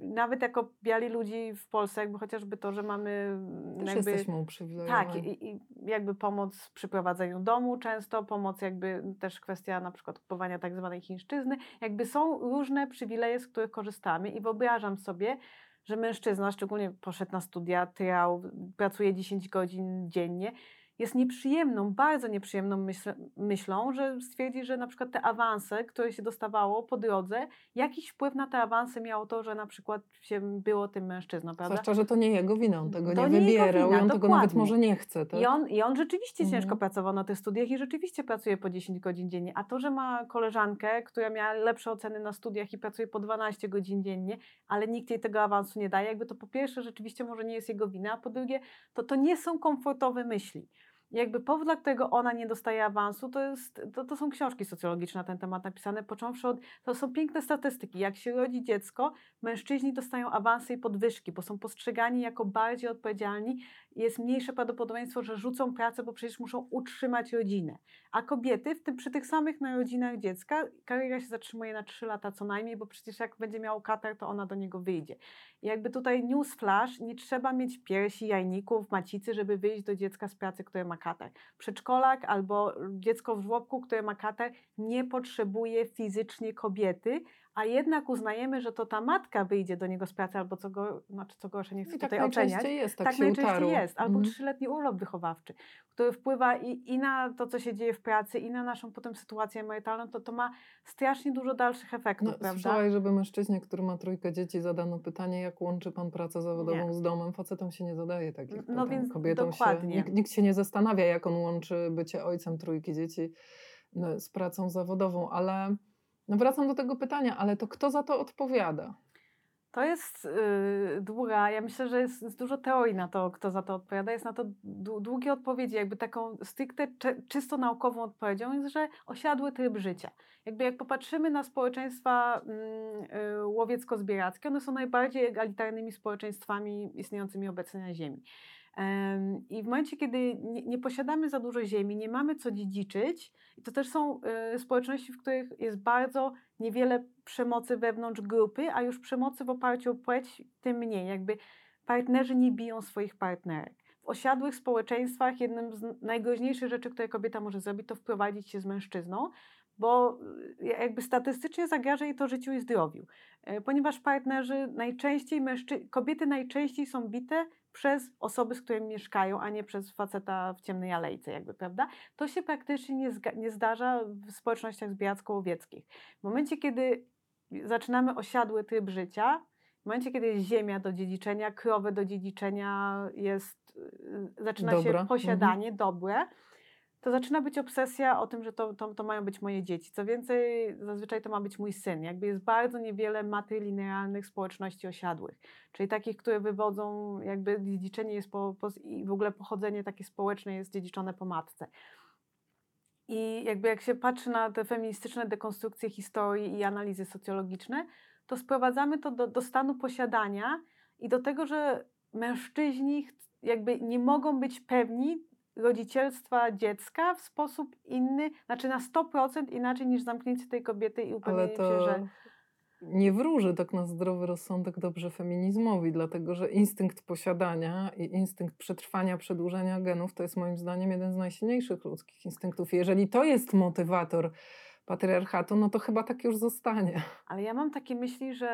nawet jako biali ludzi w Polsce, jakby chociażby to, że mamy Też jakby, jesteśmy uprzywilejowani. Tak, i, i, jakby pomoc przy prowadzeniu domu często, pomoc jakby też kwestia na przykład kupowania tak zwanej chińszczyzny, jakby są różne przywileje, z których korzystamy i wyobrażam sobie, że mężczyzna, szczególnie poszedł na studia, trał, pracuje 10 godzin dziennie, jest nieprzyjemną, bardzo nieprzyjemną myśl, myślą, że stwierdzi, że na przykład te awanse, które się dostawało po drodze, jakiś wpływ na te awanse miało to, że na przykład się było tym mężczyzną, prawda? Zwłaszcza, że to nie jego wina, on tego to nie, nie wybierał wina, i on tego nawet może nie chce. Tak? I, on, I on rzeczywiście mhm. ciężko pracował na tych studiach i rzeczywiście pracuje po 10 godzin dziennie, a to, że ma koleżankę, która miała lepsze oceny na studiach i pracuje po 12 godzin dziennie, ale nikt jej tego awansu nie daje, jakby to po pierwsze rzeczywiście może nie jest jego wina, a po drugie to, to nie są komfortowe myśli. Jakby powód, dla którego ona nie dostaje awansu, to, jest, to, to są książki socjologiczne na ten temat napisane, począwszy od, to są piękne statystyki. Jak się rodzi dziecko, mężczyźni dostają awansy i podwyżki, bo są postrzegani jako bardziej odpowiedzialni jest mniejsze prawdopodobieństwo, że rzucą pracę, bo przecież muszą utrzymać rodzinę. A kobiety w tym, przy tych samych narodzinach dziecka kariera się zatrzymuje na 3 lata co najmniej, bo przecież jak będzie miał katar, to ona do niego wyjdzie. I jakby tutaj newsflash, nie trzeba mieć piersi, jajników, macicy, żeby wyjść do dziecka z pracy, które ma katar. Przedszkolak albo dziecko w żłobku, które ma katar, nie potrzebuje fizycznie kobiety, a jednak uznajemy, że to ta matka wyjdzie do niego z pracy, albo co, go, znaczy co gorsze, nie chcę I tak tutaj oceniać. Jest, tak, tak najczęściej jest. Albo Mhm. trzyletni urlop wychowawczy, który wpływa i, i na to, co się dzieje w pracy, i na naszą potem sytuację emerytalną, to to ma strasznie dużo dalszych efektów, No, prawda? żeby mężczyźnie, który ma trójkę dzieci, zadano pytanie, jak łączy pan pracę zawodową Nie. z domem. Facetom się nie zadaje takich No pytań. więc Kobietom dokładnie. Się, nikt, nikt się nie zastanawia, jak on łączy bycie ojcem trójki dzieci no, z pracą zawodową, ale no wracam do tego pytania, ale to kto za to odpowiada? To jest yy, długa, ja myślę, że jest, jest dużo teorii na to, kto za to odpowiada. Jest na to dłu- długie odpowiedzi. Jakby taką stricte czysto naukową odpowiedzią jest, że osiadły tryb życia. Jakby jak popatrzymy na społeczeństwa mm, y, łowiecko-zbierackie, one są najbardziej egalitarnymi społeczeństwami istniejącymi obecnie na Ziemi. I w momencie, kiedy nie, nie posiadamy za dużo ziemi, nie mamy co dziedziczyć, to też są y, społeczności, w których jest bardzo niewiele przemocy wewnątrz grupy, a już przemocy w oparciu o płeć tym mniej. Jakby partnerzy nie biją swoich partnerek. W osiadłych społeczeństwach jednym z najgroźniejszych rzeczy, które kobieta może zrobić, to wprowadzić się z mężczyzną, bo y, jakby statystycznie zagraża jej to życiu i zdrowiu. E, Ponieważ partnerzy najczęściej, mężczy- kobiety najczęściej są bite przez osoby, z którymi mieszkają, a nie przez faceta w ciemnej alejce, jakby, prawda? To się praktycznie nie, nie zdarza w społecznościach zbieracko-łowieckich. W momencie, kiedy zaczynamy osiadły tryb życia, w momencie, kiedy jest ziemia do dziedziczenia, krowy do dziedziczenia, jest, y, zaczyna się mhm. posiadanie dobre, to zaczyna być obsesja o tym, że to, to, to mają być moje dzieci. Co więcej, zazwyczaj to ma być mój syn. Jakby jest bardzo niewiele matrylinealnych społeczności osiadłych, czyli takich, które wywodzą, jakby dziedziczenie jest po, po, i w ogóle pochodzenie takie społeczne jest dziedziczone po matce. I jakby jak się patrzy na te feministyczne dekonstrukcje historii i analizy socjologiczne, to sprowadzamy to do, do stanu posiadania i do tego, że mężczyźni jakby nie mogą być pewni rodzicielstwa dziecka w sposób inny, znaczy na 100% inaczej niż zamknięcie tej kobiety i Ale upewnienie to się, że nie wróży tak na zdrowy rozsądek dobrze feminizmowi, dlatego że instynkt posiadania i instynkt przetrwania, przedłużenia genów to jest moim zdaniem jeden z najsilniejszych ludzkich instynktów. Jeżeli to jest motywator patriarchatu, no to chyba tak już zostanie. ale ja mam takie myśli, że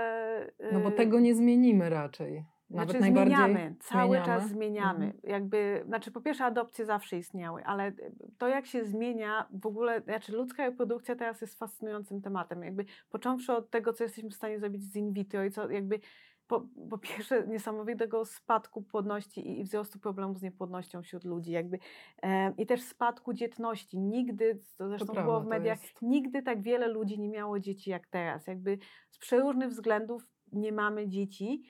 No bo y, tego nie zmienimy raczej. Nawet znaczy zmieniamy, cały zmieniamy. czas zmieniamy. Mhm. Jakby, znaczy po pierwsze adopcje zawsze istniały, ale to jak się zmienia w ogóle, znaczy ludzka reprodukcja teraz jest fascynującym tematem. Jakby począwszy od tego, co jesteśmy w stanie zrobić z in vitro i co jakby po, po pierwsze niesamowitego spadku płodności i, i wzrostu problemów z niepłodnością wśród ludzi jakby e, i też spadku dzietności. Nigdy, to zresztą prawda, było w to mediach, jest- nigdy tak wiele ludzi nie miało dzieci jak teraz. Jakby z przeróżnych względów nie mamy dzieci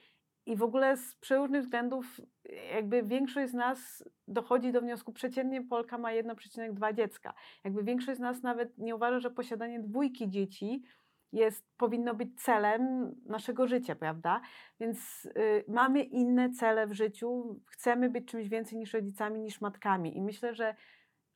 i w ogóle z przeróżnych względów jakby większość z nas dochodzi do wniosku, przeciętnie Polka ma 1,2 dziecka. Jakby większość z nas nawet nie uważa, że posiadanie dwójki dzieci jest, powinno być celem naszego życia, prawda? Więc y, mamy inne cele w życiu, chcemy być czymś więcej niż rodzicami, niż matkami. I myślę, że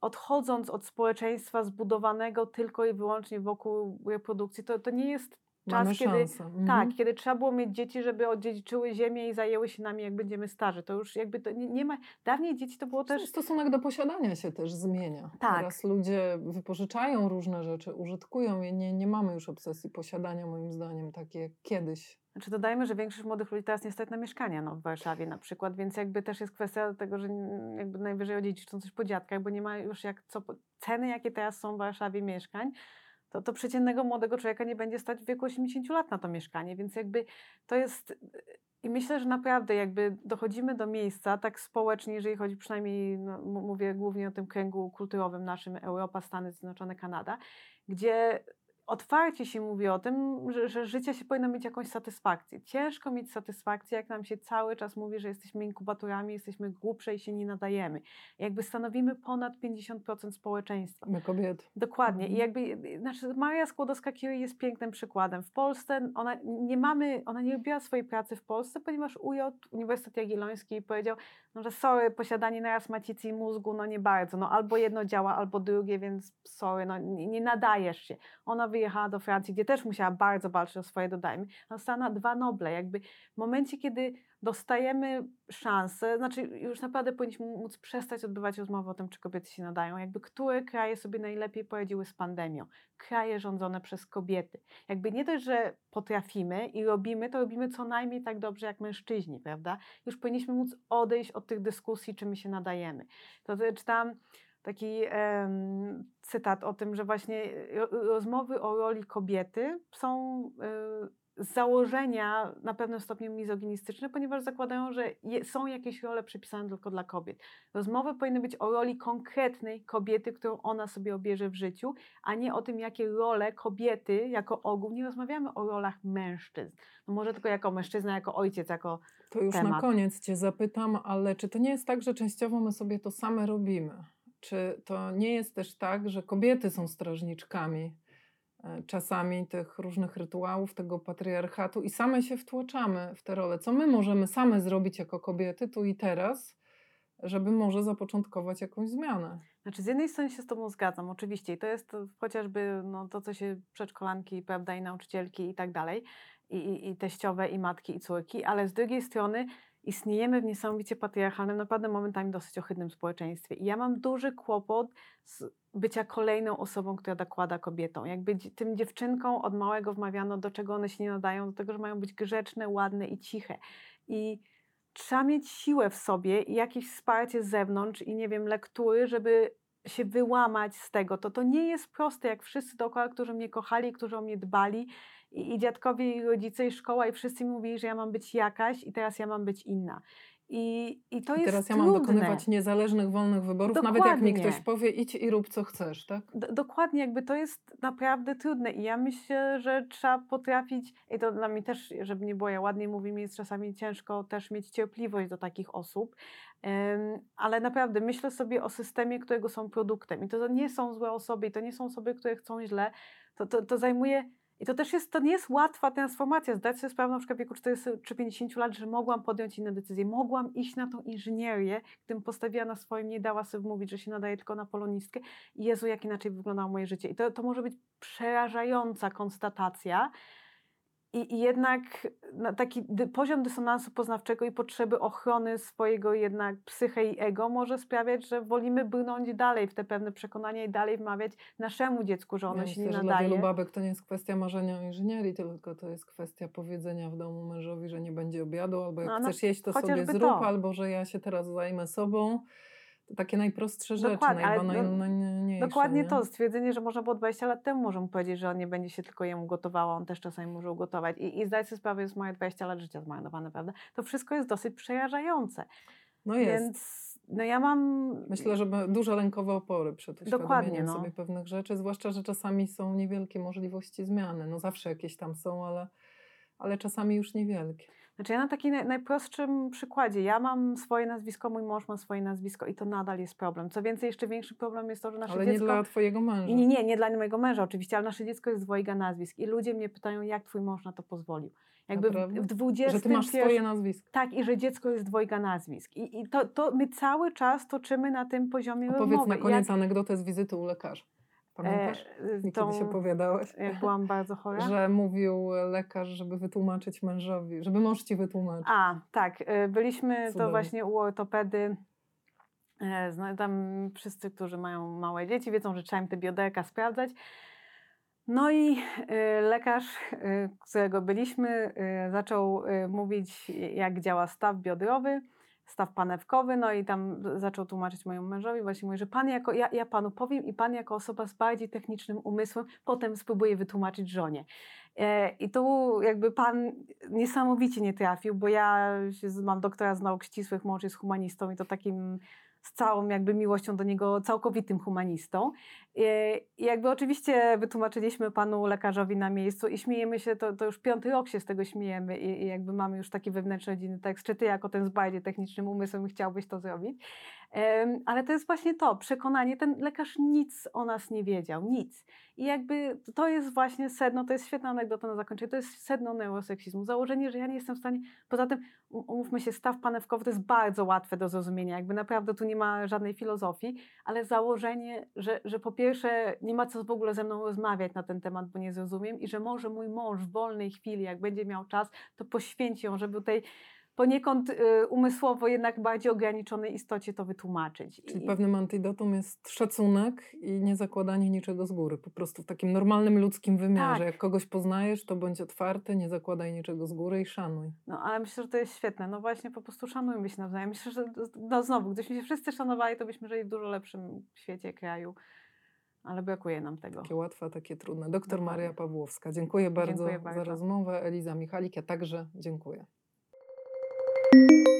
odchodząc od społeczeństwa zbudowanego tylko i wyłącznie wokół reprodukcji, to, to nie jest czas, Mamy kiedy. Mhm. tak, kiedy trzeba było mieć dzieci, żeby odziedziczyły ziemię i zajęły się nami, jak będziemy starzy. To już jakby to nie, nie ma. Dawniej dzieci to było Też stosunek do posiadania się też zmienia. Tak. Teraz ludzie wypożyczają różne rzeczy, użytkują je. Nie, nie mamy już obsesji posiadania, moim zdaniem, takie jak kiedyś. Znaczy dodajmy, że większość młodych ludzi teraz nie stać na mieszkania no, w Warszawie na przykład, więc jakby też jest kwestia tego, że jakby najwyżej odziedziczą coś po dziadkach, bo nie ma już jak co. Ceny, jakie teraz są w Warszawie mieszkań, to, to przeciętnego młodego człowieka nie będzie stać w wieku 80 lat na to mieszkanie, więc jakby to jest. I myślę, że naprawdę jakby dochodzimy do miejsca tak społecznie, jeżeli chodzi przynajmniej, no, mówię głównie o tym kręgu kulturowym naszym, Europa, Stany Zjednoczone, Kanada, gdzie otwarcie się mówi o tym, że, że życie się powinno mieć jakąś satysfakcję. Ciężko mieć satysfakcję, jak nam się cały czas mówi, że jesteśmy inkubatorami, jesteśmy głupsze i się nie nadajemy. Jakby stanowimy ponad 50% społeczeństwa. My kobiety. Dokładnie. I Mhm. jakby, znaczy Maria Skłodowska-Curie jest pięknym przykładem. W Polsce ona nie mamy, ona nie robiła swojej pracy w Polsce, ponieważ UJ, Uniwersytet Jagielloński powiedział, no, że sorry, posiadanie naraz macicy i mózgu, no nie bardzo. No albo jedno działa, albo drugie, więc sorry, no nie, nie nadajesz się. Ona wyjechała do Francji, gdzie też musiała bardzo walczyć o swoje, dodajmy. Dostała dwa Noble. Jakby w momencie, kiedy dostajemy szansę, znaczy już naprawdę powinniśmy móc przestać odbywać rozmowy o tym, czy kobiety się nadają. Jakby które kraje sobie najlepiej poradziły z pandemią? Kraje rządzone przez kobiety. Jakby nie dość, że potrafimy i robimy, to robimy co najmniej tak dobrze jak mężczyźni, prawda? Już powinniśmy móc odejść od tych dyskusji, czy my się nadajemy. To czytałam taki em, cytat o tym, że właśnie ro- rozmowy o roli kobiety są y, z założenia na pewnym stopniu mizoginistyczne, ponieważ zakładają, że je, są jakieś role przypisane tylko dla kobiet. Rozmowy powinny być o roli konkretnej kobiety, którą ona sobie obierze w życiu, a nie o tym, jakie role kobiety jako ogół. Nie rozmawiamy o rolach mężczyzn. No może tylko jako mężczyzna, jako ojciec, jako To już na temat. koniec Cię zapytam, ale czy to nie jest tak, że częściowo my sobie to same robimy? Czy to nie jest też tak, że kobiety są strażniczkami e, czasami tych różnych rytuałów, tego patriarchatu i same się wtłaczamy w te role? Co my możemy same zrobić jako kobiety tu i teraz, żeby może zapoczątkować jakąś zmianę? Znaczy, z jednej strony się z Tobą zgadzam, oczywiście, i to jest chociażby no, to, co się przedszkolanki, prawda, i nauczycielki i tak dalej, i, i, i teściowe, i matki, i córki, ale z drugiej strony istniejemy w niesamowicie patriarchalnym, naprawdę momentami dosyć ohydnym społeczeństwie. I ja mam duży kłopot z bycia kolejną osobą, która dokłada kobietom. Jakby tym dziewczynkom od małego wmawiano, do czego one się nie nadają, do tego, że mają być grzeczne, ładne i ciche. I trzeba mieć siłę w sobie i jakieś wsparcie z zewnątrz i nie wiem, lektury, żeby się wyłamać z tego. To, to nie jest proste, jak wszyscy dookoła, którzy mnie kochali, którzy o mnie dbali i, i dziadkowie, i rodzice, i szkoła, i wszyscy mi mówili, że ja mam być jakaś i teraz ja mam być inna. I, i to I jest teraz ja trudne. mam dokonywać niezależnych, wolnych wyborów, nawet jak mi Dokładnie. ktoś powie idź i rób co chcesz, tak? D- dokładnie, jakby to jest naprawdę trudne i ja myślę, że trzeba potrafić, i to dla mnie też, żeby nie było, ja ładnie mówię, mi jest czasami ciężko też mieć cierpliwość do takich osób, ale naprawdę myślę sobie o systemie, którego są produktem i to nie są złe osoby i to nie są osoby, które chcą źle, to, to, to zajmuje i to też jest, to nie jest łatwa transformacja. Zdać sobie sprawę na przykład w wieku 40 czy 50 lat, że mogłam podjąć inne decyzje. Mogłam iść na tą inżynierię, gdybym postawiła na swoim, nie dała sobie mówić, że się nadaje tylko na polonistkę. Jezu, jak inaczej wyglądało moje życie. I to, to może być przerażająca konstatacja. I, jednak na taki poziom dysonansu poznawczego i potrzeby ochrony swojego jednak psyche i ego może sprawiać, że wolimy brnąć dalej w te pewne przekonania i dalej wmawiać naszemu dziecku, że ono Ja się myślę, nie że dla nadaje. wielu babek to nie jest kwestia marzenia o inżynierii, tylko to jest kwestia powiedzenia w domu mężowi, że nie będzie obiadu, albo jak No, no, chcesz jeść, to sobie zrób, to. albo że ja się teraz zajmę sobą. Takie najprostsze rzeczy, Dokładnie, ale no, najbanalniejsze. Dokładnie nie? to, stwierdzenie, że można było 20 lat temu może mu powiedzieć, że on nie będzie się tylko jemu gotowała, on też czasami może ugotować. I, i zdać sobie sprawę, że jest moje 20 lat życia zmarnowane, prawda? To wszystko jest dosyć przerażające. No jest. Więc no ja mam... Myślę, że duże lękowe opory przed uświadomieniem no. sobie pewnych rzeczy, zwłaszcza, że czasami są niewielkie możliwości zmiany. No zawsze jakieś tam są, ale, ale czasami już niewielkie. Znaczy ja na takim naj, najprostszym przykładzie, ja mam swoje nazwisko, mój mąż ma swoje nazwisko i to nadal jest problem. Co więcej, jeszcze większy problem jest to, że nasze ale dziecko... nie dla twojego męża. Nie, nie, nie dla mojego męża oczywiście, ale nasze dziecko jest dwojga nazwisk i ludzie mnie pytają, jak twój mąż na to pozwolił. Jakby w, Naprawdę? w 20 Że ty masz swoje nazwisko. Tak, i że dziecko jest dwojga nazwisk. I, i to, to my cały czas toczymy na tym poziomie Opowiedz rozmowy. na koniec anegdotę z wizyty u lekarza. Pamiętasz? e, tą, kiedyś opowiadałaś. jak byłam bardzo chora? Że mówił lekarz, żeby wytłumaczyć mężowi, żeby mąż ci wytłumaczył. A, tak. e, Byliśmy to Cudownie. właśnie u ortopedy. E, Tam wszyscy, którzy mają małe dzieci, wiedzą, że trzeba im te bioderka sprawdzać. No i e, lekarz, którego byliśmy, zaczął mówić, jak działa staw biodrowy, staw panewkowy, no i tam zaczął tłumaczyć mojemu mężowi, właśnie mówi, że pan jako, ja, ja panu powiem i pan jako osoba z bardziej technicznym umysłem potem spróbuje wytłumaczyć żonie. E, I tu jakby pan niesamowicie nie trafił, bo ja mam doktora z nauk ścisłych, mąż jest humanistą i to takim z całą jakby miłością do niego całkowitym humanistą. I, i jakby oczywiście wytłumaczyliśmy panu lekarzowi na miejscu i śmiejemy się, to, to już piąty rok się z tego śmiejemy i, i jakby mamy już taki wewnętrzny rodzinny tekst, czy ty jako ten z bardziej technicznym umysłem chciałbyś to zrobić. Um, ale to jest właśnie to, przekonanie, ten lekarz nic o nas nie wiedział, nic. I jakby to jest właśnie sedno, to jest świetna anegdota na zakończenie, to jest sedno neuroseksizmu. Założenie, że ja nie jestem w stanie, poza tym umówmy się, staw panewkowy to jest bardzo łatwe do zrozumienia, jakby naprawdę tu nie ma żadnej filozofii, ale założenie, że, że po pierwsze nie ma co w ogóle ze mną rozmawiać na ten temat, bo nie zrozumiem i że może mój mąż w wolnej chwili, jak będzie miał czas, to poświęci ją, żeby tej poniekąd y, umysłowo jednak bardziej ograniczonej istocie to wytłumaczyć. Czyli I... pewnym antidotum jest szacunek i nie zakładanie niczego z góry. Po prostu w takim normalnym ludzkim wymiarze. Tak. Jak kogoś poznajesz, to bądź otwarty, nie zakładaj niczego z góry i szanuj. No ale myślę, że to jest świetne. No właśnie po prostu szanujmy się nawzajem. Myślę, że no znowu, gdybyśmy się wszyscy szanowali, to byśmy żyli w dużo lepszym świecie, kraju. Ale brakuje nam tego. Takie łatwe, takie trudne. Doktor. Maria Pawłowska. Dziękuję bardzo, dziękuję bardzo za rozmowę. Eliza Michalik, ja także dziękuję. you